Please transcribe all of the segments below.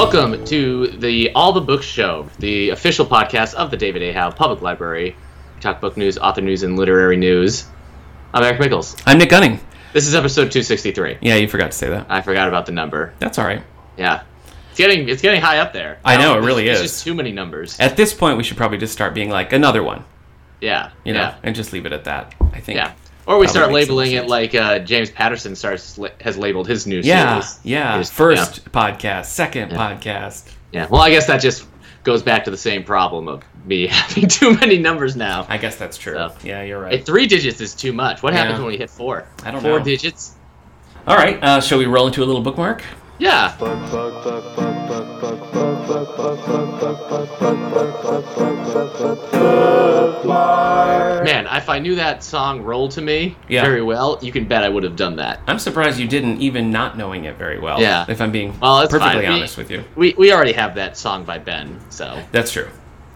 Welcome to the All the Books Show, the official podcast of the David A. Howe Public Library. We talk book news, author news, and literary news. I'm Eric Mickles. I'm Nick Gunning. This is episode 263. Yeah, you forgot to say that. I forgot about the number. That's all right. Yeah, it's getting it's getting high up there. I know, it really It's is. just too many numbers. At this point, we should probably just start being like another one, Yeah, you know, yeah, and just leave it at that. I think. yeah. Or we start labeling it like uh, James Patterson starts has labeled his new Yeah, series. yeah. His- First podcast, second Yeah. podcast. Yeah. Well, I guess that just goes back to the same problem of me having too many numbers now. I guess that's true. So. Yeah, you're right. three digits is too much. What happens when we hit four? I don't four know. digits. All right, uh, shall we roll into a little bookmark? Yeah. Man, if I knew that song rolled to me Yeah. very well, you can bet I would have done that. I'm surprised you didn't, even not knowing it very well. Yeah. If I'm being Well, perfectly fine. We- honest with you. We, we already have that song by Ben, so That's true.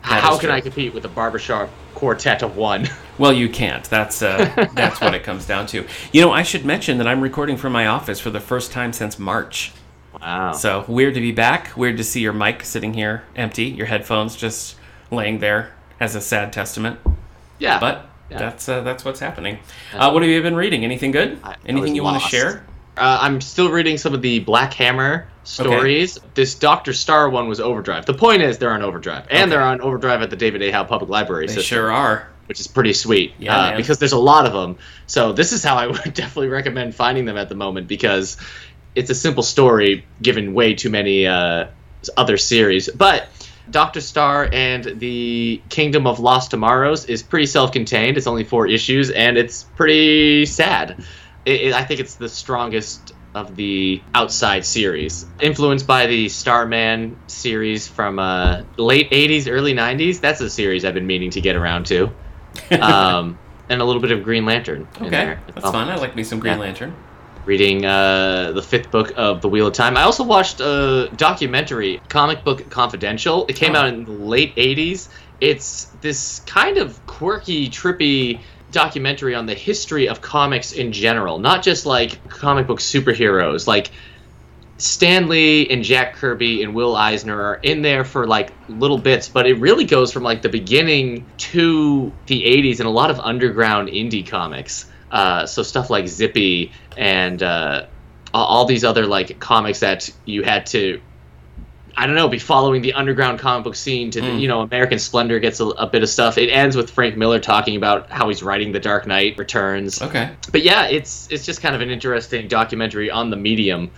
That how can true. I compete with a barbershop quartet of one? Well, you can't. That's uh, that's what it comes down to. You know, I should mention that I'm recording from my office for the first time since March. Wow. So weird to be back. Weird to see your mic sitting here empty, your headphones just laying there as a sad testament. yeah. But Yeah. that's uh, that's what's happening. Uh, what have you been reading? Anything good? I- Anything you want to share? Uh, I'm still reading some of the Black Hammer stories. This Doctor Star one was Overdrive. The point is, they're on Overdrive, and Okay. they're on Overdrive at the David A. Howe Public Library They system, sure are. which is pretty sweet. Yeah, uh, because there's a lot of them. So this is how I would definitely recommend finding them at the moment because it's a simple story given way too many uh, other series. But Doctor Star and the Kingdom of Lost Tomorrows is pretty self-contained. It's only four issues, and it's pretty sad. It, it, I think it's the strongest of the outside series, influenced by the Starman series from uh, late '80s, early '90s. That's a series I've been meaning to get around to, um, and a little bit of Green Lantern. in Okay, that's well fun. I like me some Green Yeah. Lantern. Reading uh, the fifth book of the Wheel of Time. I also watched a documentary, Comic Book Confidential. It came Oh. out in the late '80s. It's this kind of quirky, trippy documentary on the history of comics in general, not just like comic book superheroes. Like Stan Lee and Jack Kirby and Will Eisner are in there for like little bits, but it really goes from like the beginning to the 80s and a lot of underground indie comics. Uh, so stuff like Zippy and uh, all- these other like comics that you had to, I don't know, be following the underground comic book scene to, the, Mm. you know, American Splendor gets a, a bit of stuff. It ends with Frank Miller talking about how he's writing The Dark Knight Returns. Okay, But yeah, it's it's just kind of an interesting documentary on the medium.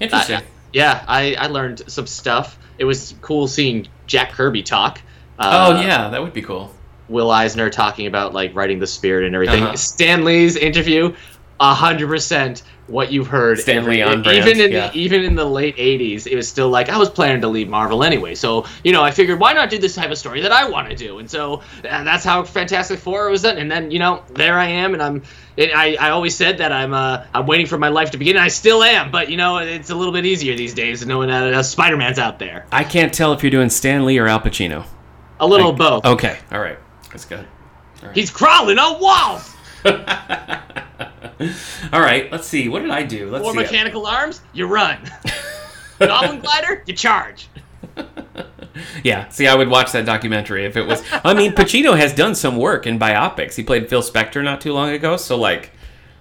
interesting. I- yeah, I, I learned some stuff. It was cool seeing Jack Kirby talk. Uh, oh yeah, that would be cool. Will Eisner talking about like writing the spirit and everything. Uh-huh. Stan Lee's interview, hundred percent what you've heard. Stan Lee on brand, even in yeah. the, even in the late '80s, it was still like I was planning to leave Marvel anyway. So you know, I figured why not do this type of story that I want to do, and so and that's how Fantastic Four was done. And then you know, there I am, and I'm. It, I, I always said that I'm uh, I'm waiting for my life to begin. And I still am, but you know it's a little bit easier these days knowing that uh, Spider Man's out there. I can't tell if you're doing Stan Lee or Al Pacino. A little of both. Okay, all right, that's good. He's crawling on walls. All right, let's see. What did I do? Let's Four see. mechanical arms, you run. Goblin glider, you charge. Yeah, see, I would watch that documentary if it was. I mean, Pacino has done some work in biopics. He played Phil Spector not too long ago, so like,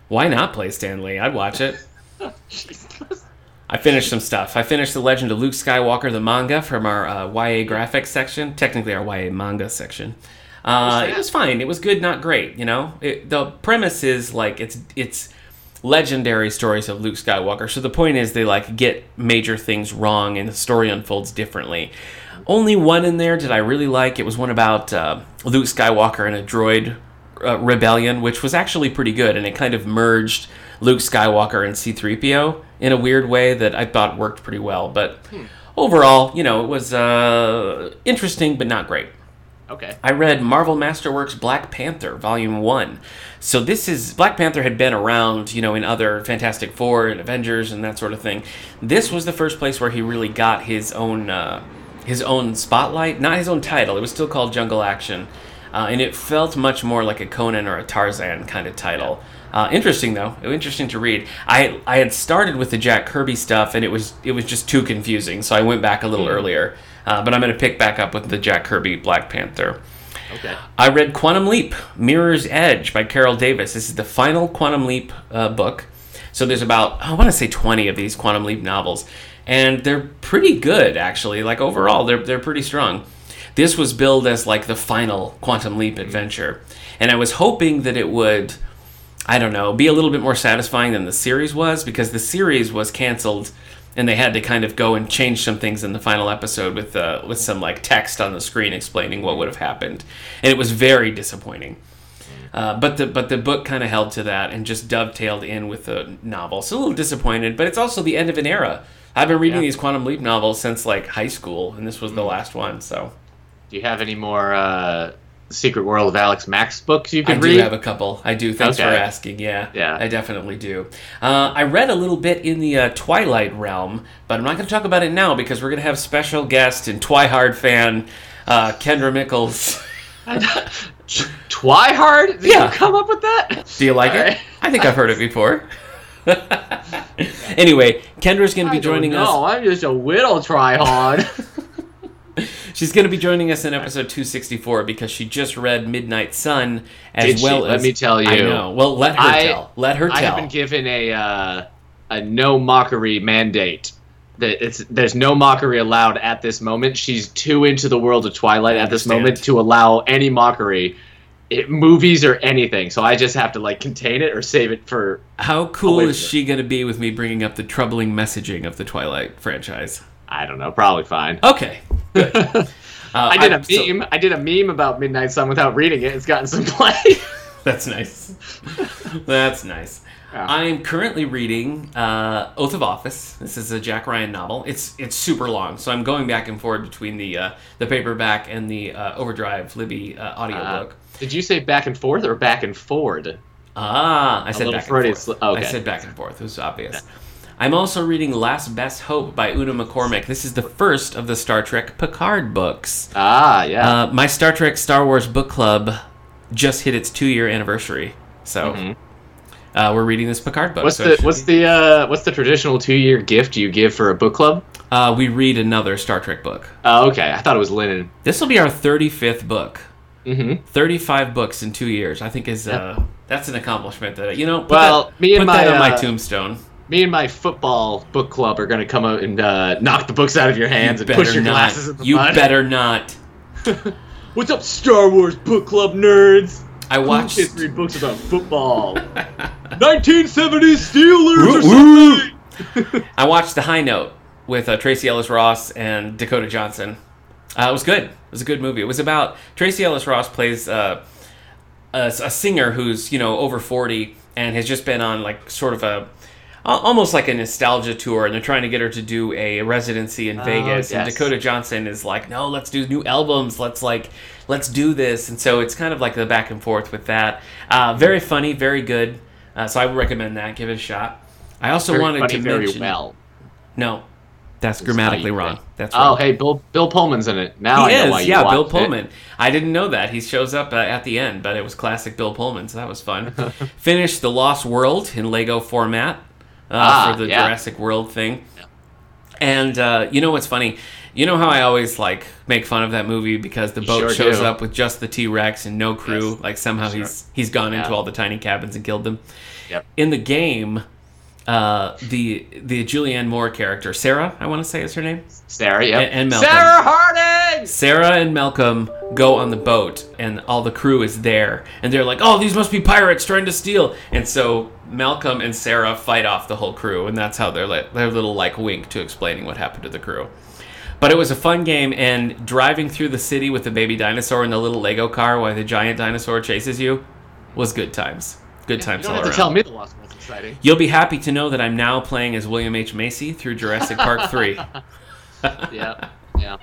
why not play Stan Lee? I'd watch it. I finished some stuff. I finished The Legend of Luke Skywalker, the manga from our uh, YA graphics section, technically our YA manga section. Uh, it was fine. It was good, not great. You know, it, the premise is like it's it's legendary stories of Luke Skywalker. So the point is they like get major things wrong and the story unfolds differently. Only one in there did I really like. It was one about uh, Luke Skywalker and a droid uh, rebellion, which was actually pretty good, and it kind of merged Luke Skywalker and C-3PO in a weird way that I thought worked pretty well. But overall, you know, it was uh, interesting but not great. Okay. I read Marvel Masterworks Black Panther Volume 1. So this is Black Panther had been around, you know, in other Fantastic Four and Avengers and that sort of thing. This was the first place where he really got his own uh, his own spotlight, not his own title. It was still called Jungle Action. uh, and it felt much more like a Conan or a Tarzan kind of title. Uh, interesting though, interesting to read. I I had started with the Jack Kirby stuff, and it was it was just too confusing, so I went back a little Hmm. earlier. Uh, but I'm going to pick back up with the Jack Kirby Black Panther. Okay. I read Quantum Leap, Mirror's Edge by Carol Davis. This is the final Quantum Leap uh, book. So there's about, I want to say 20 of these Quantum Leap novels. And they're pretty good, actually. Like overall, they're, they're pretty strong. This was billed as like the final Quantum Leap adventure. And I was hoping that it would, I don't know, be a little bit more satisfying than the series was because the series was canceled and they had to kind of go and change some things in the final episode with uh, with some like text on the screen explaining what would have happened, and it was very disappointing. Uh, but the but the book kind of held to that and just dovetailed in with the novel. So a little disappointed, but it's also the end of an era. I've been reading Yeah. these Quantum Leap novels since like high school, and this was the last one. So Do you have any more uh, Secret World of Alex Max books you can read. I do have a couple. I do. Thanks for asking. Yeah, Yeah. I definitely do. Uh, I read a little bit in the uh, Twilight realm, but I'm not going to talk about it now because we're going to have special guest and Twihard fan uh, Kendra Mickles. Twihard? Did Yeah. you come up with that? Do you like All it? right. I think I've heard it before. anyway, Kendra's going to be joining us. No, I'm just a whittle tryhard. She's going to be joining us in episode 264 because she just read Midnight Sun as Did she? well Let as. me tell you. I know. Well, let her I- tell. Let her tell. I have been given a uh, a no mockery mandate. That it's there's no mockery allowed at this moment. She's too into the world of Twilight at this moment to allow any mockery, it, movies or anything. So I just have to like contain it or save it for. How cool is she going to be with me bringing up the troubling messaging of the Twilight franchise? I don't know, probably fine. Okay, good. Uh, I did a so- meme. I did a meme about Midnight Sun without reading it. It's gotten some play. that's nice. that's nice. Yeah. I am currently reading uh, Oath of Office. This is a Jack Ryan novel. It's it's super long, so I'm going back and forth between the uh, the paperback and the uh, Overdrive Libby uh, Uh, audiobook. did you say back and forth or back and forward? ah, I said little back and forth. sli- okay. I said back and forth. It was obvious. I'm also reading Last Best Hope by Una McCormack. This is the first of the Star Trek Picard books. Ah, yeah. Uh, my Star Trek Star Wars book club just hit its two year anniversary, so uh, we're reading this Picard book. Mm-hmm. what's so the what's the uh, what's the traditional two year gift you give for a book club? Uh, we read another Star Trek book. Oh, okay. I thought it was linen. This will be our 35th book. Mm-hmm. 35 books in two years. I think is uh, that's an accomplishment that you know. Well, that, me and put that my, on my uh, tombstone. Me and my football book club are going to come out and uh, knock the books out of your hands You and push better your not. glasses in the You mud. better not. What's up, Star Wars book club nerds? I watched. Kids read books about football. 1970s Steelers or Woo! something. I watched The High Note with uh, Tracee Ellis Ross and Dakota Johnson. Uh, it was good. It was a good movie. It was about Tracee Ellis Ross plays uh, a, a singer who's you know over forty and has just been on like sort of a almost like a nostalgia tour, and they're trying to get her to do a residency in Vegas. And. Dakota Johnson is like, "No, let's do new albums. Let's like, let's do this." And so it's kind of like the back and forth with that. Uh, very funny, very good. Uh, so I would recommend that. Give it a shot. I also Very wanted funny, to mention. well. No, that's grammatically wrong. That's Oh, hey, Bill Bill Pullman's in it. Now he I know is. yeah, Bill watched it. Pullman. I didn't know that. He shows up uh, at the end, but it was classic Bill Pullman, so that was fun. Finished The Lost World in Lego format Ah, for the yeah. Jurassic World thing. And uh, you know what's funny? You know how I always like make fun of that movie because the boat sure shows do. up with just the T Rex and no crew. Yes. Like somehow Sure. he's he's gone into all the tiny cabins and killed them. Yep. In the game, uh, the the Julianne Moore character Sarah, I want to say is her name. Sarah, yep. And- and Malcolm. Sarah Harding! Sarah and Malcolm go on the boat, and all the crew is there, and they're like, "Oh, these must be pirates trying to steal." And so Malcolm and Sarah fight off the whole crew, and that's how they're like their little like wink to explaining what happened to the crew. But it was a fun game, and driving through the city with the baby dinosaur in the little Lego car while the giant dinosaur chases you was good times. Good You times don't all have to tell me the World's exciting. You'll be happy to know that I'm now playing as William H Macy through Jurassic Park Three. yeah, yeah.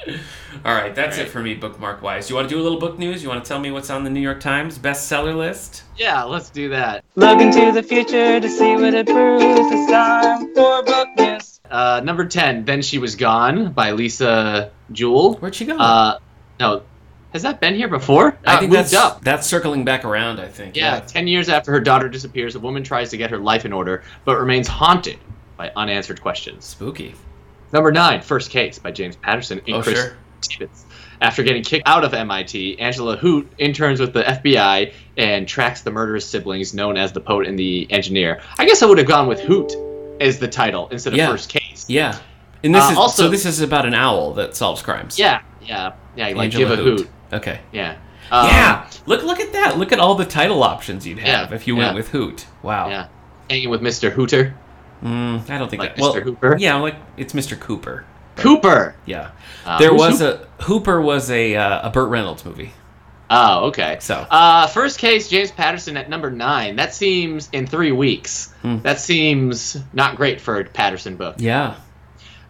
All right, that's it for me, bookmark wise. You want to do a little book news? You want to tell me what's on the New York Times bestseller list? Yeah, let's do that. Look into the future to see what it proves. It's time for book news. Uh, number 10, Then She Was Gone by Lisa Jewell. Where'd she go? Uh, no, Has that been here before? I Uh, think that's up. that's circling back around. I think. Yeah, 10 years after her daughter disappears, a woman tries to get her life in order, but remains haunted by unanswered questions. Spooky. Number nine, First Case by James Patterson and Oh, Chris sure. Stevens. After getting kicked out of MIT, Angela Hoot interns with the FBI and tracks the murderous siblings known as the poet and the engineer. I guess I would have gone with Hoot as the title instead of Yeah. First Case. Yeah. And this Uh, is also- so. This is about an owl that solves crimes. Yeah, yeah, yeah. Like Angela give a Hoot. hoot. Okay. Yeah. Um, yeah. Look. Look at that. Look at all the title options you'd have Yeah, if you went yeah. with Hoot. Wow. Yeah. Hanging with Mr. Hooter. Mm, I don't think Like that. Mr. Well, Hooper? Yeah, like it's Mr. Cooper. Cooper. Yeah. Uh, there was Hooper? a Hooper was a uh, a Burt Reynolds movie. Oh, okay. So. Uh, first case, James Patterson at number nine. That seems in three weeks. Hmm. That seems not great for a Patterson book. Yeah.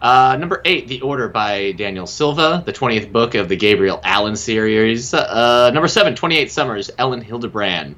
Uh, number eight, The Order by Daniel Silva, the 20th book of the Gabriel Allon series. Uh, number seven, 28 Summers, Elin Hilderbrand.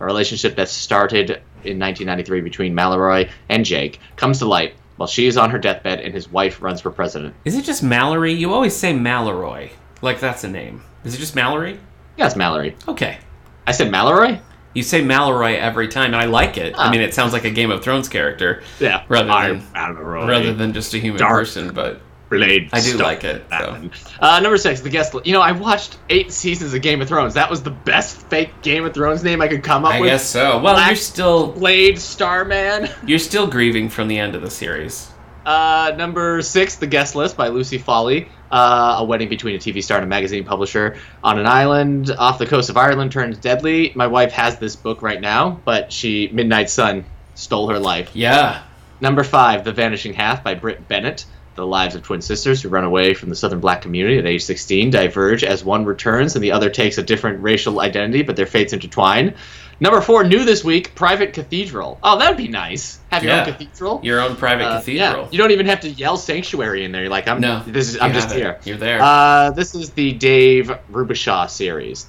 A relationship that started in 1993 between Mallory and Jake comes to light while she is on her deathbed and his wife runs for president. Is it just Mallory? You always say Mallory, like that's a name. Is it just Mallory? Yes, Mallory. Okay. I said Mallory? You say Mallory every time, and I like it. I Ah. mean, it sounds like a Game of Thrones character Yeah. Rather I'm than- Mallory. rather than just a human Dark. person. But Blade I do like it, so. Uh, number six, the guest. Li- you know, I watched eight seasons of Game of Thrones. That was the best fake Game of Thrones name I could come up I with. I guess so. Well, Black- you're still Blade Starman. you're still grieving from the end of the series. Uh, number six, The Guest List by Lucy Foley. Uh, a wedding between a TV star and a magazine publisher on an island off the coast of Ireland turns deadly. My wife has this book right now, but she Midnight Sun stole her life. Yeah. Number five, The Vanishing Half by Brit Bennett. The lives of twin sisters who run away from the southern black community at age 16 diverge as one returns and the other takes a different racial identity, but their fates intertwine. Number four, new this week, Private Cathedral. Oh, that would be nice. Have your Yeah. own cathedral. Your own private Uh, cathedral. Yeah, you don't even have to yell sanctuary in there. You're like, I'm. no. This is. I'm just it. here. You're there. Uh, this is the Dave Robicheaux series.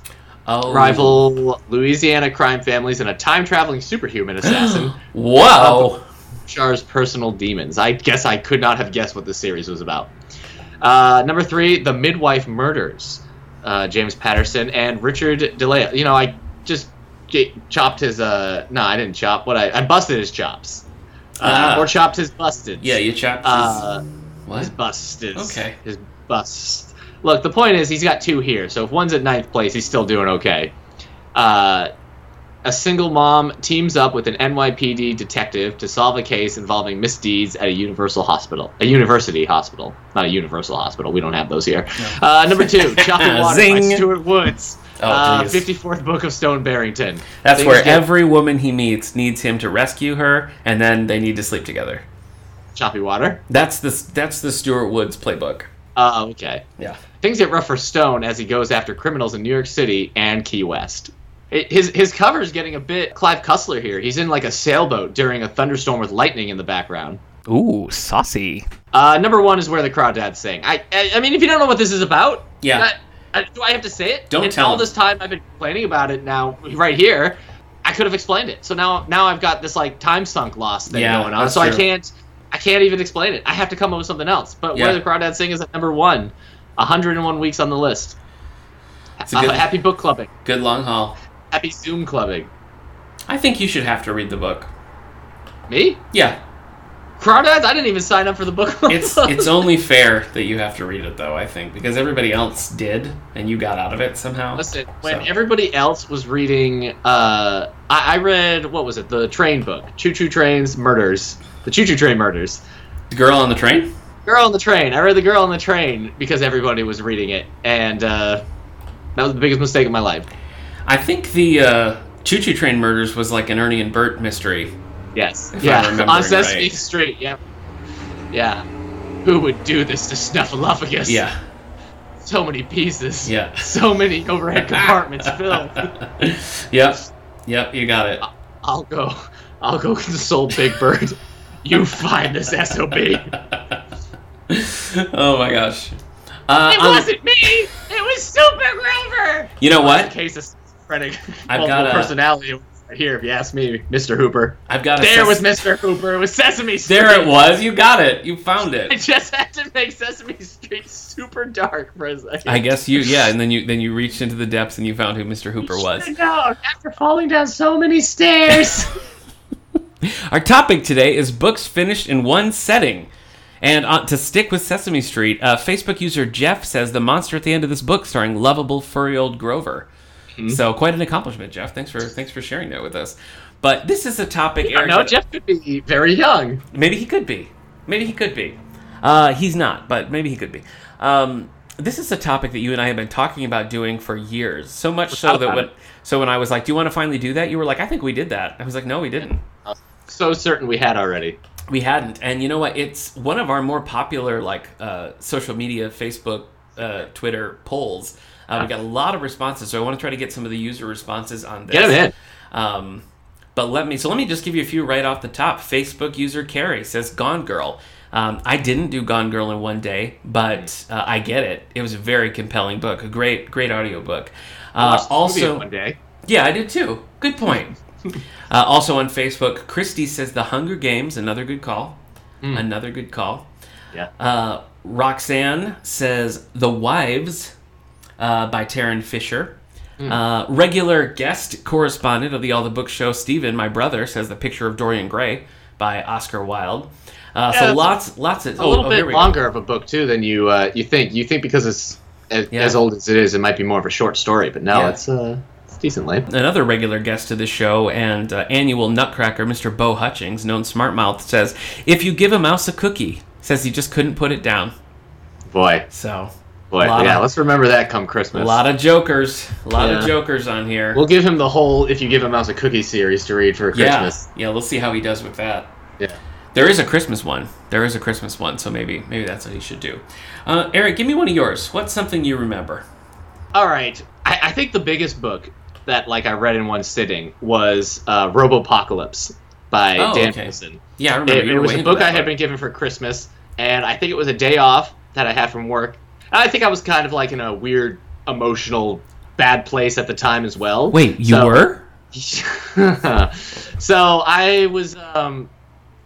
oh. Rival Louisiana crime families and a time traveling superhuman assassin. Wow. Char's personal demons. I guess I could not have guessed what this series was about. Uh, number three, The Midwife Murders. Uh, James Patterson and Richard DiLallo. You know, I just chopped his. Uh, no, I didn't chop. What I, I busted his chops. Uh, Ah. or chopped his busted. yeah, you chopped his, Uh, what? his bust is Okay. His bust. Look, the point is he's got two here, so if one's at ninth place, he's still doing okay. Uh, a single mom teams up with an NYPD detective to solve a case involving misdeeds at a universal hospital, a university hospital, not a universal hospital. We don't have those here. Uh, number two, Chopping Water by Stuart Woods. Oh, uh, 54th book of Stone Barrington. That's Things where get every woman he meets needs him to rescue her, and then they need to sleep together. choppy water. That's the that's the Stuart Woods playbook. Uh, okay. Yeah. Things get rough for Stone as he goes after criminals in New York City and Key West. It, his his cover is getting a bit Clive Cussler here. He's in like a sailboat during a thunderstorm with lightning in the background. Ooh, saucy. Uh, number one is where the crawdads sing. I, I I mean, if you don't know what this is about, Yeah. Do I have to say it? Don't and tell all him. this time I've been complaining about it. Now right here, I could have explained it. So now now I've got this like time sunk loss thing Yeah, going on. So I can't I can't even explain it. I have to come up with something else. But Yeah. where the crawdads sing is at number one. 101 weeks on the list. It's a Uh, happy book clubbing. good long haul. Happy Zoom clubbing. I think you should have to read the book. Me? Yeah, Crawdads? I didn't even sign up for the book club. it's it's only fair that you have to read it though. I think because everybody else did, and you got out of it somehow. Listen, when So. everybody else was reading, uh, I, I read what was it? The train book, Choo Choo Train's Murders, the Choo Choo Train Murders. The girl on the train. Girl on the Train. I read the Girl on the Train because everybody was reading it, and uh, that was the biggest mistake of my life. I think the uh, Choo Choo Train murders was like an Ernie and Bert mystery. Yes. If yeah. On Sesame right. Street. Yeah. Yeah. Who would do this to Snuffleupagus? Yeah, So many pieces. yeah, So many overhead compartments filled. yep, yep. You got it. I'll go. I'll go console Big Bird. You find this sob. Oh my gosh. Uh, um, wasn't me. It was Super Grover. you know what? In case of schizophrenic I've multiple got a- personality right here, if you ask me, Mr. Hooper. I've got There was Mr. Hooper. It was Sesame Street. There it was. You got it. You found it. I just had to make Sesame Street super dark for a second. I guess you yeah, and then you then you reached into the depths and you found who Mr. Hooper was. No, after falling down so many stairs. Our topic today is books finished in one setting. And uh, to stick with Sesame Street, uh, Facebook user Jeff says the monster at the end of this book, starring lovable furry old Grover. So quite an accomplishment, Jeff. Thanks for thanks for sharing that with us. But this is a topic. Eric, no, Jeff could be very young. Maybe he could be. Maybe he could be. Uh, he's not, but maybe he could be. Um, this is a topic that you and I have been talking about doing for years. So much so that when it. so when I was like, "Do you want to finally do that?" You were like, "I think we did that." I was like, "No, we didn't. So certain we had already. We hadn't." And you know what? It's one of our more popular like uh, social media, Facebook, uh, Twitter polls. Uh, we got a lot of responses, so I want to try to get some of the user responses on this. Get him in. Um, but let me so let me just give you a few right off the top. Facebook user Carrie says Gone Girl. Um, I didn't do Gone Girl in one day, but uh, I get it. It was a very compelling book, a great great audiobook. Uh, Watched the movie also, one day. yeah, I did too. Good point. uh, also on Facebook, Christy says The Hunger Games. Another good call. Another good call. Yeah. Roxanne says The Wives uh, by Tarryn Fisher. Uh, regular guest correspondent of the All the Books Show, Stephen, my brother, says The Picture of Dorian Gray by Oscar Wilde. Uh, Yeah, so lots, lots of a little oh, bit we go. longer of a book too than you uh, you think. You think because it's as, Yeah. as old as it is, it might be more of a short story, but no, Yeah. it's uh, it's decent length. Another regular guest to the show and uh, annual nutcracker, Mr. Bo Hutchings, known smart mouth, says if you give a mouse a cookie, says he just couldn't put it down. Boy, So boy, yeah. of- let's remember that come Christmas. a lot of jokers, a lot of jokers on here. We'll give him the whole "If You Give a Mouse a Cookie" series to read for Christmas. yeah. yeah Let's see how he does with that. Yeah. There is a Christmas one. There is a Christmas one, so maybe maybe that's what he should do. Uh, Eric, give me one of yours. What's something you remember? All right. I, I think the biggest book that like I read in one sitting was uh, Robopocalypse by Oh, Dan okay. Wilson. Yeah, I remember. It, it was a book I had been given for Christmas, and I think it was a day off that I had from work. And I think I was kind of like in a weird emotional bad place at the time as well. Wait, you So- were? so I was um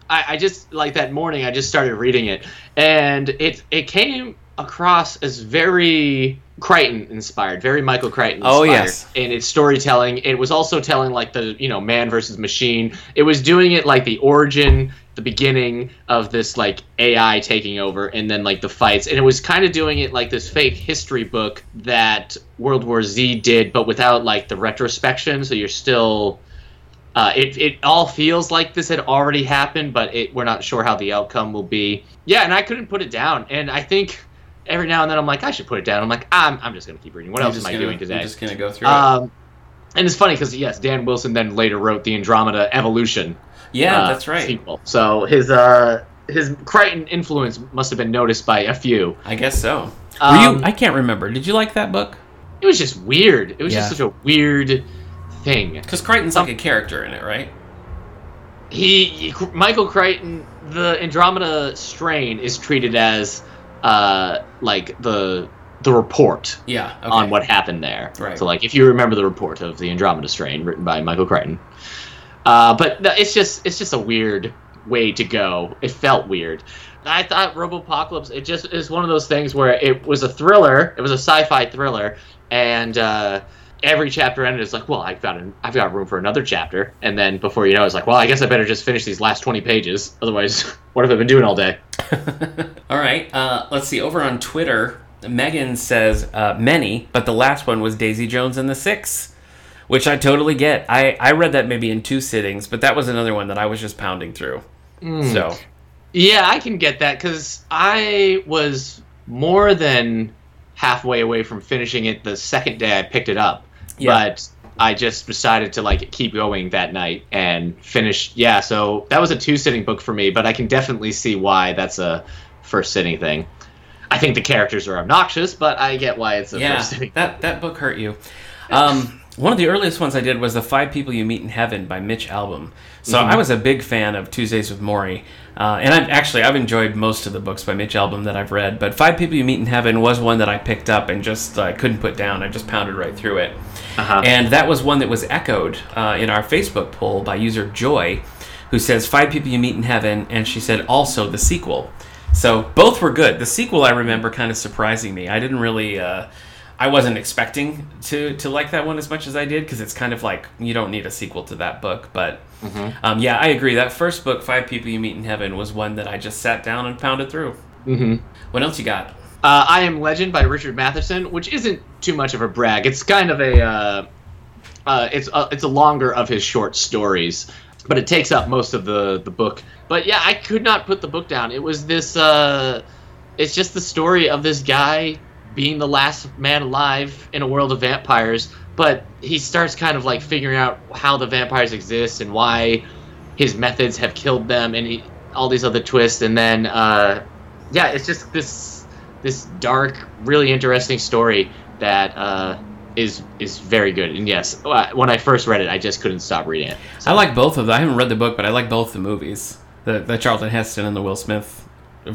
I, I just like that morning I just started reading it and it it came across as very Crichton inspired, very Michael Crichton inspired Oh, yes. in its storytelling. It was also telling like the, you know, man versus machine. It was doing it like the origin, the beginning of this like AI taking over and then like the fights. And it was kind of doing it like this fake history book that World War Z did but without like the retrospection, so you're still uh, it, it all feels like this had already happened, but it, we're not sure how the outcome will be. Yeah, and I couldn't put it down. And I think every now and then I'm like, I should put it down. I'm like, I'm, I'm just going to keep reading. What You're else am I gonna- doing today? You're just gonna go through it. Um, and it's funny because, yes, Dan Wilson then later wrote the Andromeda Evolution Yeah, uh, that's right. sequel. So his, uh, his Crichton influence must have been noticed by a few. I guess so. Were Um, you? I can't remember. Did you like that book? It was just weird. It was Yeah. just such a weird thing. Because Crichton's like a character in it, right? he, he- Michael Crichton the Andromeda strain is treated as uh like the the report Yeah. Okay. on what happened there. Right. So like if you remember the report of the Andromeda strain written by Michael Crichton. Uh but it's just it's just a weird way to go. It felt weird. I thought Robopocalypse it just is one of those things where it was a thriller, it was a sci-fi thriller and uh every chapter ended it's like well i've got an, i've got room for another chapter and then before you know it's like well i guess i better just finish these last 20 pages otherwise what have i been doing all day All right. Uh, let's see. Over on Twitter, Megan says uh, many, but the last one was Daisy Jones and the Six, which I totally get. I, I read that maybe in two sittings, but that was another one that I was just pounding through. Hmm. So yeah i can get that because i was more than halfway away from finishing it the second day i picked it up Yeah. but i just decided to like keep going that night and finish yeah so that was a two sitting book for me but i can definitely see why that's a first sitting thing i think the characters are obnoxious but i get why it's a yeah, first sitting that that book hurt you. Um, one of the earliest ones I did was the Five People You Meet in Heaven by Mitch Albom. So Mm-hmm. I was a big fan of Tuesdays with Morrie, uh, and I've actually I've enjoyed most of the books by Mitch Albom that I've read. But Five People You Meet in Heaven was one that I picked up and just uh, couldn't put down. I just pounded right through it. Uh-huh. And that was one that was echoed uh, in our Facebook poll by user Joy, who says five people you meet in heaven, and she said also the sequel. So both were good. The sequel I remember kind of surprising me. I didn't really. Uh, I wasn't expecting to to like that one as much as I did because it's kind of like you don't need a sequel to that book. But um, yeah, I agree. That first book, Five People You Meet in Heaven, was one that I just sat down and pounded through. hmm What else you got? Uh, I Am Legend by Richard Matheson, which isn't too much of a brag. It's kind of a uh, uh, it's a, it's a longer of his short stories, but it takes up most of the the book. But yeah, I could not put the book down. It was this. Uh, it's just the story of this guy being the last man alive in a world of vampires. But he starts kind of like figuring out how the vampires exist and why his methods have killed them, and he, all these other twists. And then uh, yeah, it's just this this dark, really interesting story that uh, is is very good. And yes, uh, when I first read it, I just couldn't stop reading it. I like both of them. I haven't read the book, but I like both the movies. The the Charlton Heston and the Will Smith.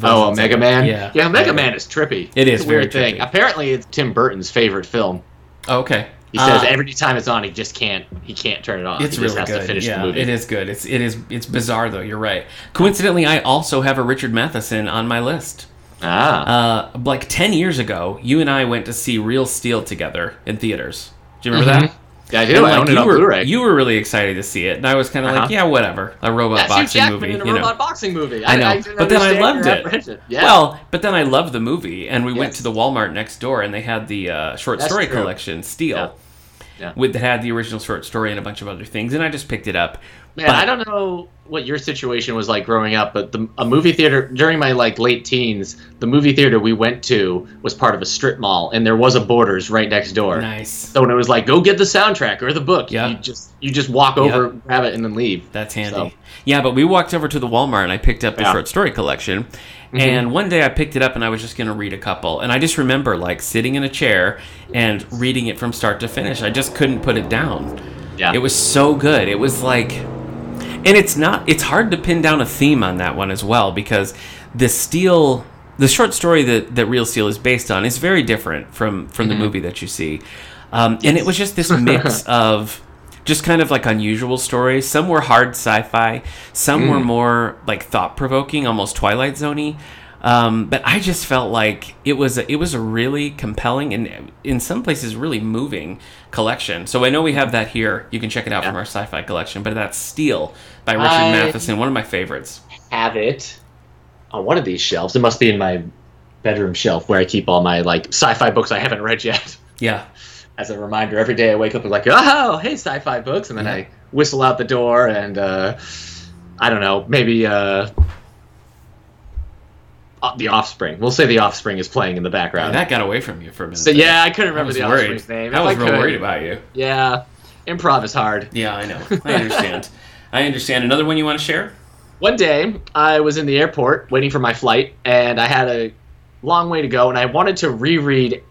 Oh, Mega. Man. Yeah, yeah, Mega Yeah. Man is trippy. It is It's a weird very thing. Apparently, it's Tim Burton's favorite film. Oh, okay. He says Uh, every time it's on, he just can't he can't turn it on. It's he just really has good. to finish yeah, the movie. it is good. It's it is it's bizarre though. You're right. Coincidentally, I also have a Richard Matheson on my list. Ah, Uh, like ten years ago, you and I went to see Real Steel together in theaters. Do you remember that? yeah, I do. And, I like, own it you on were Blu-ray. you were really excited to see it, and I was kind of Uh-huh. like, yeah, whatever, a robot That's boxing Jackman movie. in a you know. robot boxing movie. I know, didn't but then I loved it. Yeah. Well, but then I loved the movie, and we went to the Walmart next door, and they had the uh, short That's story true. collection, Steel, Yeah. Yeah. with that had the original short story and a bunch of other things, and I just picked it up. Man, But- I don't know what your situation was like growing up, but the, a movie theater during my like late teens, the movie theater we went to was part of a strip mall, and there was a Borders right next door. Nice. So when it was like, go get the soundtrack or the book, Yeah. you just you just walk over, grab it, and then leave. That's handy. So- Yeah, but we walked over to the Walmart and I picked up the Yeah. short story collection. Mm-hmm. And one day I picked it up and I was just going to read a couple. And I just remember like sitting in a chair and reading it from start to finish. I just couldn't put it down. Yeah. It was so good. It was like and it's not it's hard to pin down a theme on that one as well because the steel the short story that, that real steel is based on is very different from from the movie that you see. Um, and it was just this mix of just kind of like unusual stories. Some were hard sci-fi some were more like thought-provoking almost twilight zoney um, but I just felt like it was a, it was a really compelling and in some places really moving collection. So I know we have that here. You can check it out from our sci-fi collection. But that's Steel by Richard I- Matheson, one of my favorites. have it on one of these shelves. It must be in my bedroom shelf where I keep all my like sci-fi books I haven't read yet. Yeah, As a reminder, every day I wake up and like, oh, hey, sci-fi books, and then Yeah. I whistle out the door and uh, I don't know, maybe uh, the Offspring. We'll say the Offspring is playing in the background. that got away from you for a minute. so yeah, I couldn't remember was the worried. Offspring's name. I was real could- worried about you. Yeah, improv is hard. Yeah, I know. I understand. I understand. Another one you want to share? One day, I was in the airport waiting for my flight, and I had a long way to go, and I wanted to reread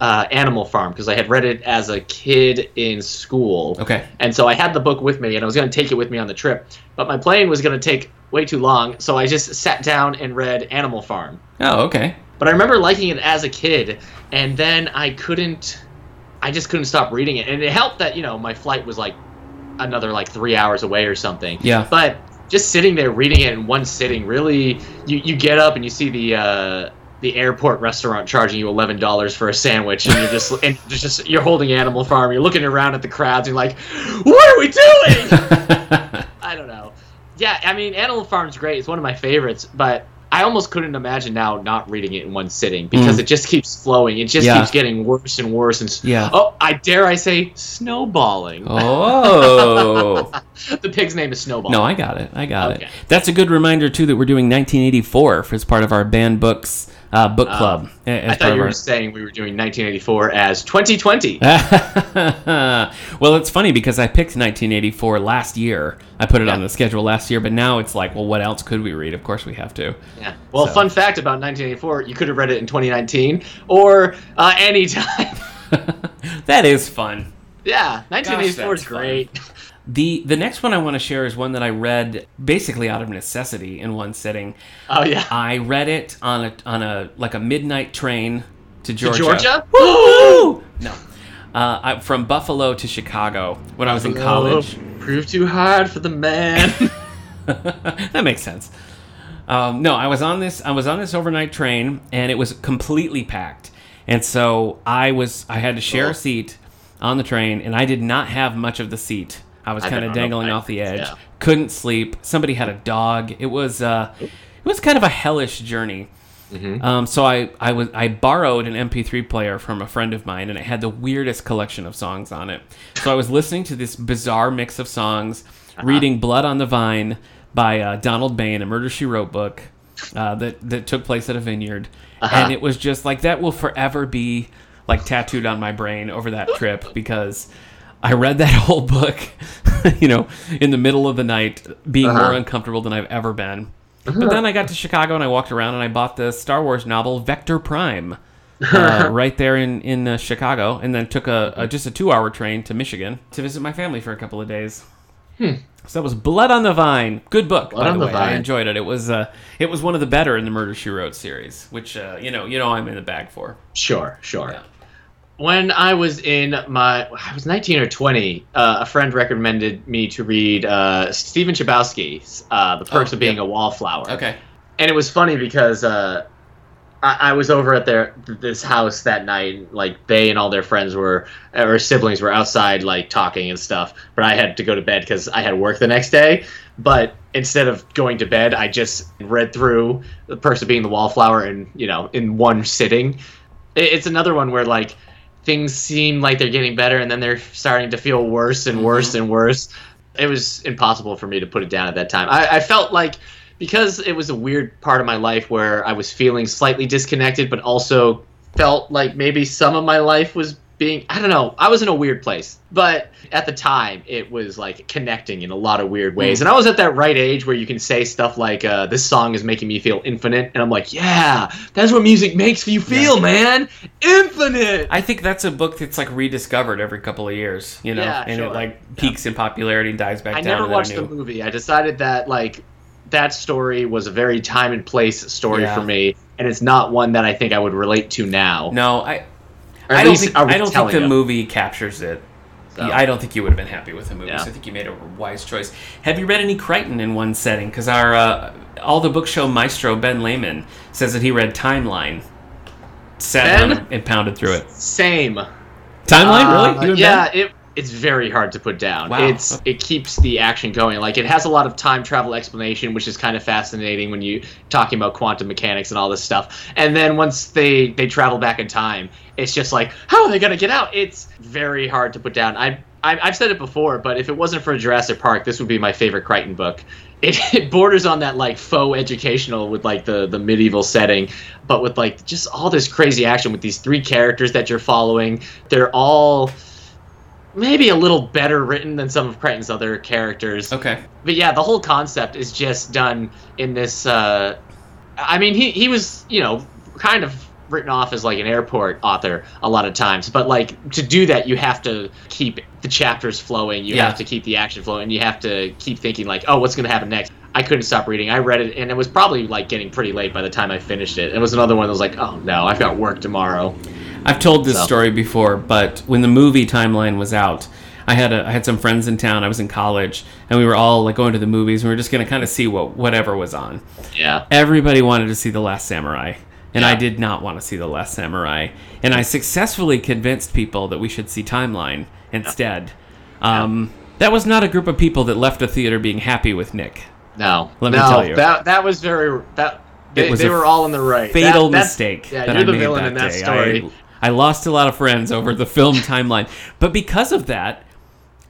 uh, Animal Farm because I had read it as a kid in school. Okay. And so I had the book with me, and I was going to take it with me on the trip, but my plane was going to take way too long, so I just sat down and read Animal Farm. Oh, okay. But I remember liking it as a kid, and then I couldn't. I just couldn't stop reading it, and it helped that you know my flight was like another like three hours away or something. Yeah. But just sitting there reading it in one sitting, really, you, you get up and you see the uh, the airport restaurant charging you eleven dollars for a sandwich, and you're just and you're just you're holding Animal Farm, you're looking around at the crowds, and you're like, what are we doing? I don't know. Yeah, I mean, Animal Farm's great. It's one of my favorites, but I almost couldn't imagine now not reading it in one sitting because Mm. it just keeps flowing. It just Yeah. keeps getting worse and worse. And Yeah. oh, I dare I say snowballing. Oh. the pig's name is Snowball. No, I got it. I got Okay. it. That's a good reminder too that we're doing 1984 as part of our banned books uh, book club. a- as I thought you our- were saying we were doing 1984 as 2020. well, it's funny because I picked 1984 last year. I put it on the schedule last year, but now it's like, well, what else could we read? Of course, we have to. Yeah. Well, So- fun fact about 1984: you could have read it in 2019 or uh, any time. that is fun. yeah, 1984 is great. fun. The the next one I want to share is one that I read basically out of necessity in one sitting. Oh yeah. I read it on a on a like a midnight train to Georgia. Georgia? Woo! No. Uh, I, from Buffalo to Chicago when I was in Oh, college. Proved too hard for the man. that makes sense. Um, no, I was on this. I was on this overnight train, and it was completely packed. And so I was. I had to share Oh. a seat on the train, and I did not have much of the seat. I was kind of dangling off the edge. yeah. Couldn't sleep. Somebody had a dog. It was. Uh, it was kind of a hellish journey. Mm-hmm. Um, so I, I was I borrowed an MP3 player from a friend of mine, and it had the weirdest collection of songs on it. So I was listening to this bizarre mix of songs, Uh-huh. reading "Blood on the Vine" by uh, Donald Bain, a Murder She Wrote book uh, that that took place at a vineyard, Uh-huh. and it was just like that will forever be like tattooed on my brain over that trip because. I read that whole book, you know, in the middle of the night, being Uh-huh. more uncomfortable than I've ever been. But then I got to Chicago and I walked around and I bought the Star Wars novel Vector Prime, uh, right there in in uh, Chicago, and then took a, a just a two hour train to Michigan to visit my family for a couple of days. So that was Blood on the Vine. Good book, Hmm. Blood by on the the way. I enjoyed it. It was uh, it was one of the better in the Murder She Wrote series, which uh, you know you know I'm in the bag for. sure, sure. Yeah. When I was in my, I was 19 or 20. Uh, a friend recommended me to read uh, Stephen Chbosky's uh, "The Perks Oh, of Being yeah. a Wallflower." Okay. and it was funny because uh, I, I was over at their this house that night. Like they and all their friends were, or siblings were outside, like talking and stuff. But I had to go to bed because I had work the next day. But instead of going to bed, I just read through the Perks of being the wallflower, and you know, in one sitting. It, it's another one where like things seem like they're getting better, and then they're starting to feel worse and mm-hmm. worse and worse. It was impossible for me to put it down at that time. I, I felt like because it was a weird part of my life where I was feeling slightly disconnected, but also felt like maybe some of my life was being I don't know. I was in a weird place, but at the time it was like connecting in a lot of weird ways. Mm. And I was at that right age where you can say stuff like, uh, "This song is making me feel infinite," and I'm like, "Yeah, that's what music makes you feel, man, infinite." I think that's a book that's like rediscovered every couple of years, you know, Yeah, and sure. it like peaks in popularity and dies back I down. never and then watched the movie. I decided that like that story was a very time and place story Yeah. for me, and it's not one that I think I would relate to now. No, I I don't think I don't think the movie captures it. So. I don't think you would have been happy with the movie. Yeah. So I think you made a wise choice. Have you read any Crichton in one setting? Because our uh, all the book show maestro Ben Lehman says that he read Timeline, sat Ben? down and pounded through it. Same. Timeline, Uh, really? Yeah, it it's very hard to put down. Wow. It's it keeps the action going. Like it has a lot of time travel explanation, which is kind of fascinating when you talking about quantum mechanics and all this stuff. And then once they they travel back in time, it's just like how are they gonna get out? It's very hard to put down. I. I I've said it before, but if it wasn't for Jurassic Park, this would be my favorite Crichton book. It, it borders on that like faux educational with like the the medieval setting, but with like just all this crazy action with these three characters that you're following. They're all maybe a little better written than some of Crichton's other characters. Okay. But yeah, the whole concept is just done in this. Uh, I mean, he he was you know kind of written off as like an airport author a lot of times, but like to do that, you have to keep the chapters flowing. You Yeah. have to keep the action flowing. And you have to keep thinking like, oh, what's going to happen next? I couldn't stop reading. I read it, and it was probably like getting pretty late by the time I finished it. It was another one that was like, oh no, I've got work tomorrow. I've told this So. story before, but when the movie Timeline was out, I had a, I had some friends in town. I was in college, and we were all like going to the movies. And we were just gonna kind of see what whatever was on. Yeah. Everybody wanted to see The Last Samurai, and I did not want to see The Last Samurai. And I successfully convinced people that we should see Timeline instead. Um, That was not a group of people that left the theater being happy with Nick. No, Let me no, tell you. that that was very that they, they a were all in the right. Fatal That- mistake Yeah, that you're the villain in that day. story. I, I lost a lot of friends over the film timeline, but because of that,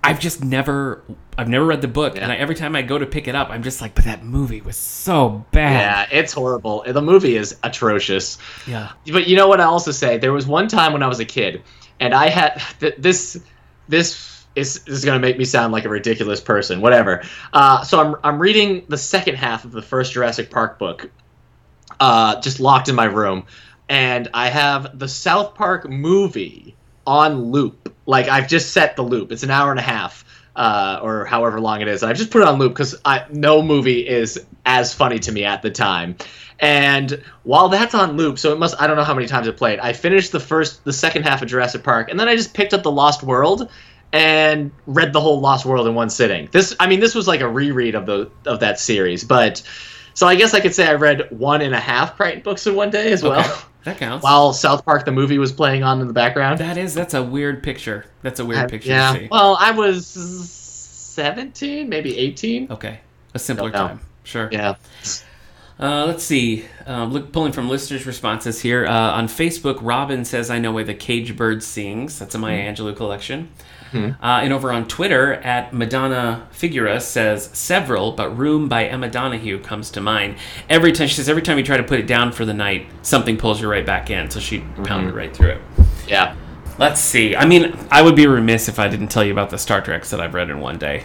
I've just never I've never read the book, Yeah. and I, every time I go to pick it up, I'm just like, but that movie was so bad. yeah, it's horrible. The movie is atrocious. Yeah. But you know what I also say? There was one time when I was a kid, and I had th- this. This is, this is going to make me sound like a ridiculous person. Whatever. Uh, so I'm I'm reading the second half of the first Jurassic Park book, uh, just locked in my room, and I have the South Park movie on loop. Like I've just set the loop. It's an hour and a half. uh, or however long it is. And I just put it on loop because no movie is as funny to me at the time. And while that's on loop, so it must I don't know how many times it played. I finished the first the second half of Jurassic Park, and then I just picked up The Lost World and read the whole Lost World in one sitting. This I mean this was like a reread of the of that series, but so I guess I could say I read one and a half Crichton books in one day as well. Okay. That counts. While South Park the movie was playing on in the background. That is that's a weird picture. That's a weird I- picture yeah. to see. Well, I was 17, maybe 18. Okay. A simpler time. Sure. Yeah. Uh, let's see. Um, look, pulling from listeners' responses here uh, on Facebook. Robin says, "I know why the cage bird sings." That's a Maya Angelou collection. Uh, and over on Twitter, at Madonna Figura says several, but "Room" by Emma Donoghue comes to mind. Every time she says, every time you try to put it down for the night, something pulls you right back in. So she pounded right through it. Yeah. Let's see. I mean, I would be remiss if I didn't tell you about the Star Treks that I've read in one day.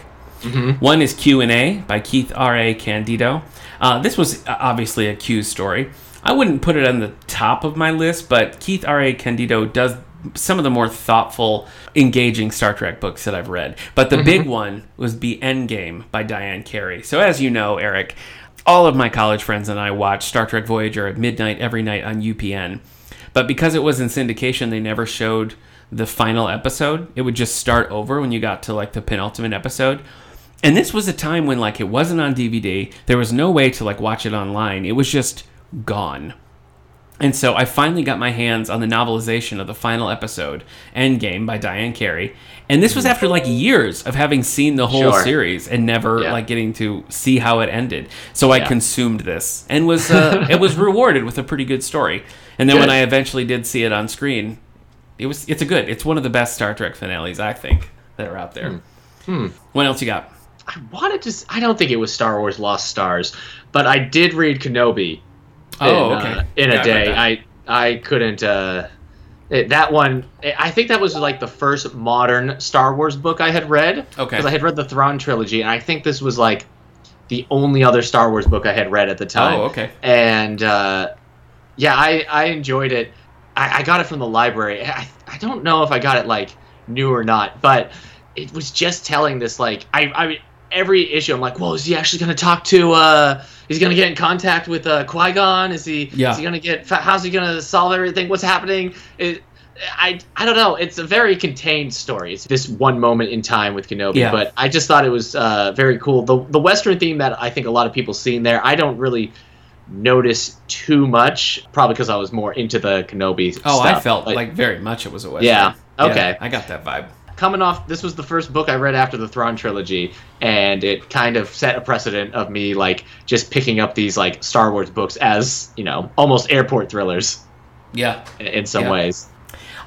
One is Q and A by Keith R. A. Candido. Uh, this was uh, obviously a Q story. I wouldn't put it on the top of my list, but Keith R. A. Candido does some of the more thoughtful, engaging Star Trek books that I've read. But the big one was The Endgame by Diane Carey. So as you know, Eric, all of my college friends and I watched Star Trek Voyager at midnight every night on UPN. But because it was in syndication, they never showed the final episode. It would just start over when you got to like the penultimate episode. And this was a time when like it wasn't on DVD. There was no way to like watch it online. It was just gone. And so I finally got my hands on the novelization of the final episode, Endgame by Diane Carey. And this was after like years of having seen the whole Sure. series and never Yeah. like getting to see how it ended. So I Yeah. consumed this and was uh, it was rewarded with a pretty good story. And then when I eventually did see it on screen, it was it's a good. It's one of the best Star Trek finales I think that are out there. Hmm. What else you got? I wanted to. I don't think it was Star Wars Lost Stars, but I did read Kenobi. Oh, in, okay. uh, in Yeah, a day. I I couldn't. Uh, it, that one, I think that was like the first modern Star Wars book I had read. Okay. Because I had read the Thrawn trilogy, and I think this was like the only other Star Wars book I had read at the time. Oh, okay. And uh, yeah, I I enjoyed it. I, I got it from the library. I I don't know if I got it like new or not, but it was just telling this like I I mean every issue I'm like, well, is he actually going to talk to? uh Is he going to get in contact with uh, Qui Gon? Is he? Yeah. Is he going to get? How's he going to solve everything? What's happening? It, I I don't know. It's a very contained story. It's this one moment in time with Kenobi, Yeah. but I just thought it was uh, very cool. The the Western theme that I think a lot of people see in there, I don't really notice too much. Probably because I was more into the Kenobi. Oh, I felt but like very much it was a western. Yeah, okay. I got that vibe. Coming off. This was the first book I read after the Thrawn trilogy, and it kind of set a precedent of me like just picking up these like Star Wars books as you know almost airport thrillers Yeah. in, some Yeah. ways.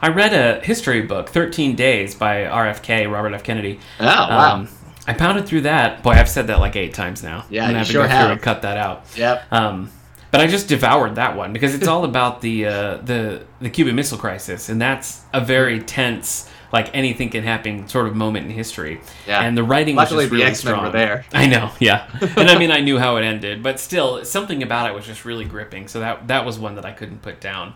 I read a history book, 13 Days by RFK, Robert F. Kennedy. Oh wow. Um, I pounded through that. Boy, I've said that like eight times now. Yeah, I'm gonna you have sure go through have. and cut that out. yep. Um, but I just devoured that one because it's all about the uh, the the Cuban Missile Crisis, and that's a very tense, like anything can happen sort of moment in history. Yeah. And the writing Luckily, was just the really X-Men were strong. there. I know, yeah. and I mean, I knew how it ended, but still, something about it was just really gripping. So that that was one that I couldn't put down.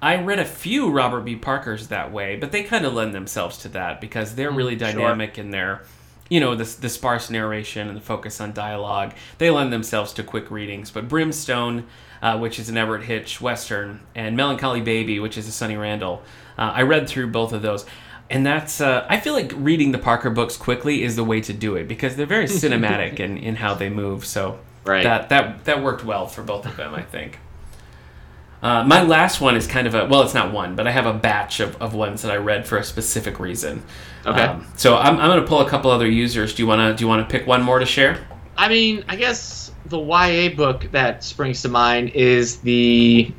I read a few Robert B. Parkers that way, but they kind of lend themselves to that because they're really sure. dynamic in their, you know, the, the sparse narration and the focus on dialogue. They lend themselves to quick readings. But Brimstone, uh, which is an Everett Hitch Western, and Melancholy Baby, which is a Sunny Randall, uh, I read through both of those. And that's, uh, I feel like reading the Parker books quickly is the way to do it because they're very cinematic in, in how they move. So Right. that, that, that worked well for both of them, I think. Uh, my last one is kind of a well, it's not one, but I have a batch of, of ones that I read for a specific reason. Okay. Um, so I'm, I'm going to pull a couple other users. Do you want to do you want to pick one more to share? I mean, I guess the YA book that springs to mind is the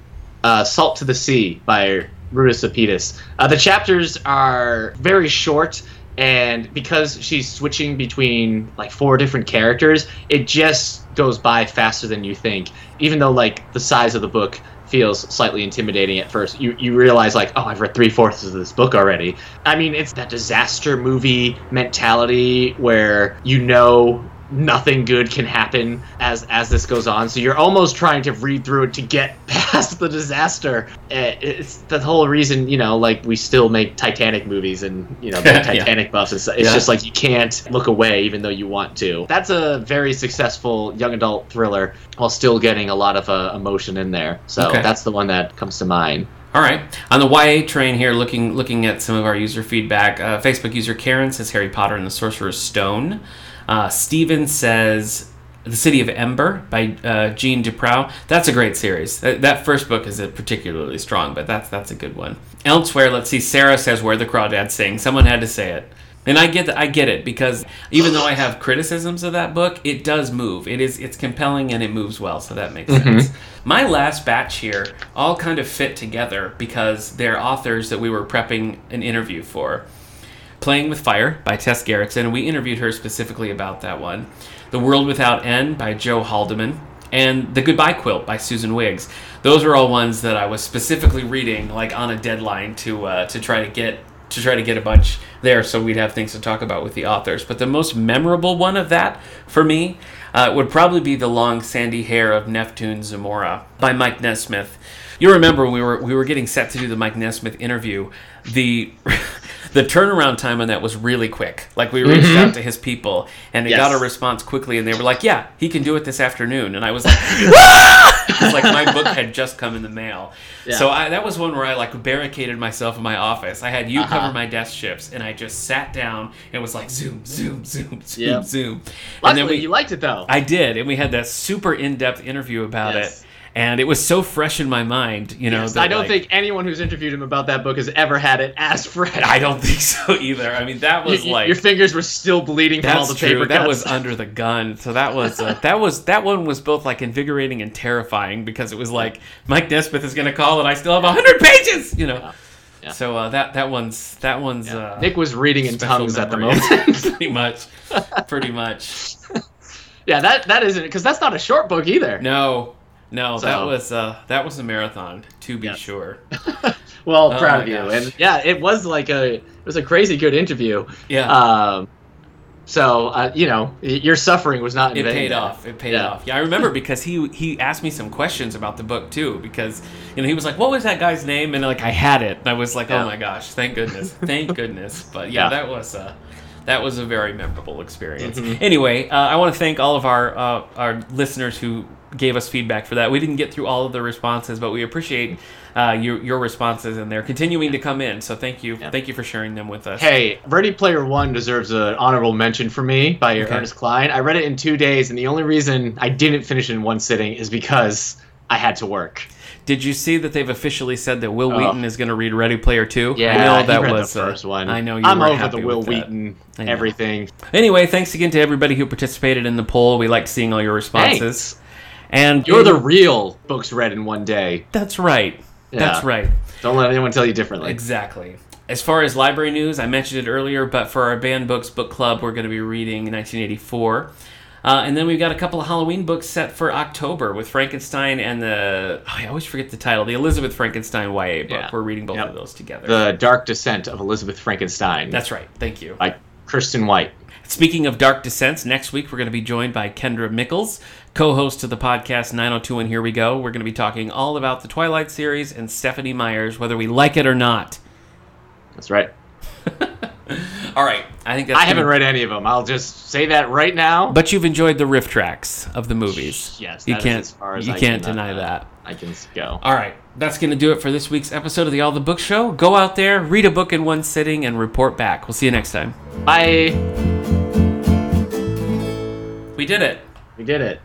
uh, Salt to the Sea by Rudis. Uh, the chapters are very short, and because she's switching between like four different characters, it just goes by faster than you think. Even though like the size of the book feels slightly intimidating at first, you you realize like, oh, I've read three fourths of this book already. I mean, it's that disaster movie mentality where you know nothing good can happen as as this goes on. So you're almost trying to read through it to get past the disaster. Eh, It's the whole reason, you know, like we still make Titanic movies and you know, Yeah. Titanic buffs and stuff. It's Yeah. just like you can't look away even though you want to. That's a very successful young adult thriller while still getting a lot of uh, emotion in there. So Okay. that's the one that comes to mind. All right, on the YA train here, looking looking at some of our user feedback. Uh, Facebook user Karen says Harry Potter and the Sorcerer's Stone. Uh, Steven says The City of Ember by uh, Jeanne DuPrau. That's a great series. That, that first book is particularly strong, but that's that's a good one. Elsewhere, let's see. Sarah says Where the Crawdads Sing. Someone had to say it. And I get that. I get it because even though I have criticisms of that book, it does move. It is it's compelling and it moves well, so that makes sense. My last batch here all kind of fit together because they're authors that we were prepping an interview for. Playing with Fire by Tess Gerritsen, we interviewed her specifically about that one. The World Without End by Joe Haldeman, and The Goodbye Quilt by Susan Wiggs. Those are all ones that I was specifically reading, like on a deadline to uh, to try to get to try to get a bunch there, so we'd have things to talk about with the authors. But the most memorable one of that for me uh, would probably be The Long Sandy Hair of Neftoon Zamora by Mike Nesmith. You remember we were we were getting set to do the Mike Nesmith interview, the the turnaround time on that was really quick. Like we reached out to his people and it Yes. got a response quickly, and they were like, "Yeah, he can do it this afternoon." And I was like, It's like my book had just come in the mail. Yeah. So I, that was one where I like barricaded myself in my office. I had you Uh-huh. cover my desk shifts, and I just sat down and was like zoom, zoom, zoom, zoom, Yep. zoom. And Luckily, then we, you liked it though. I did, and we had that super in-depth interview about Yes. it, and it was so fresh in my mind. You know, Yes, that, I don't like- think anyone who's interviewed him about that book has ever had it as fresh. I don't think so either. I mean, that was You- like your fingers were still bleeding from all the true. paper That cuts. was under the gun. So that was uh, that was that one was both like invigorating and terrifying because it was like Mike Nesmith is going to call and I still have hundred pages. You know. Yeah. So uh, that that one's that one's Yeah. uh, Nick was reading in tongues at the moment. pretty much, pretty much. yeah, that that isn't because that's not a short book either. No, no, that was uh, that was a marathon to be Yes. sure. Well, Oh proud of you. gosh. And yeah, it was like a it was a crazy good interview. Yeah. Um, so uh, you know, your suffering was not in it paid there. off. It paid Yeah. off. Yeah, I remember because he he asked me some questions about the book too. Because you know he was like, "What was that guy's name?" And like I had it, and I was like, Yeah. "Oh my gosh, thank goodness, thank goodness." But yeah, Yeah. that was uh, that was a very memorable experience. Mhm. Anyway, uh, I want to thank all of our uh, our listeners who gave us feedback for that. We didn't get through all of the responses, but we appreciate uh, your your responses, and they're continuing to come in. So thank you, Yeah. thank you for sharing them with us. Hey, Ready Player One deserves an honorable mention for me by Okay. Ernest Cline. I read it in two days, and the only reason I didn't finish it in one sitting is because I had to work. Did you see that they've officially said that Wil Oh. Wheaton is going to read Ready Player Two? Yeah, I know he that read was the uh, first one. I know you I'm over happy the Wil. Wheaton I everything. Anyway, thanks again to everybody who participated in the poll. We liked seeing all your responses. Thanks. And You're the real books read in one day. That's right. That's right. Don't let anyone tell you differently. Exactly. As far as library news, I mentioned it earlier, but for our Banned Books Book Club, we're going to be reading 1984. Uh, and then we've got a couple of Halloween books set for October with Frankenstein and the. Oh, I always forget the title. The Elizabeth Frankenstein YA book. Yeah. We're reading both Yep. of those together. The Dark Descent of Elizabeth Frankenstein That's right. Thank you. by Kiersten White. Speaking of Dark Descents, next week we're going to be joined by Kendra Mickles, co host of the podcast 902 and Here We Go. We're going to be talking all about the Twilight series and Stephenie Meyers, whether we like it or not. That's right. All right. I think that's I haven't read any of them. I'll just say that right now. But you've enjoyed the RiffTrax of the movies. Yes, you can't. as far as you I can't deny uh, that. I can go. All right, that's going to do it for this week's episode of the All the Book Show. Go out there, read a book in one sitting, and report back. We'll see you next time. Bye. We did it. We did it.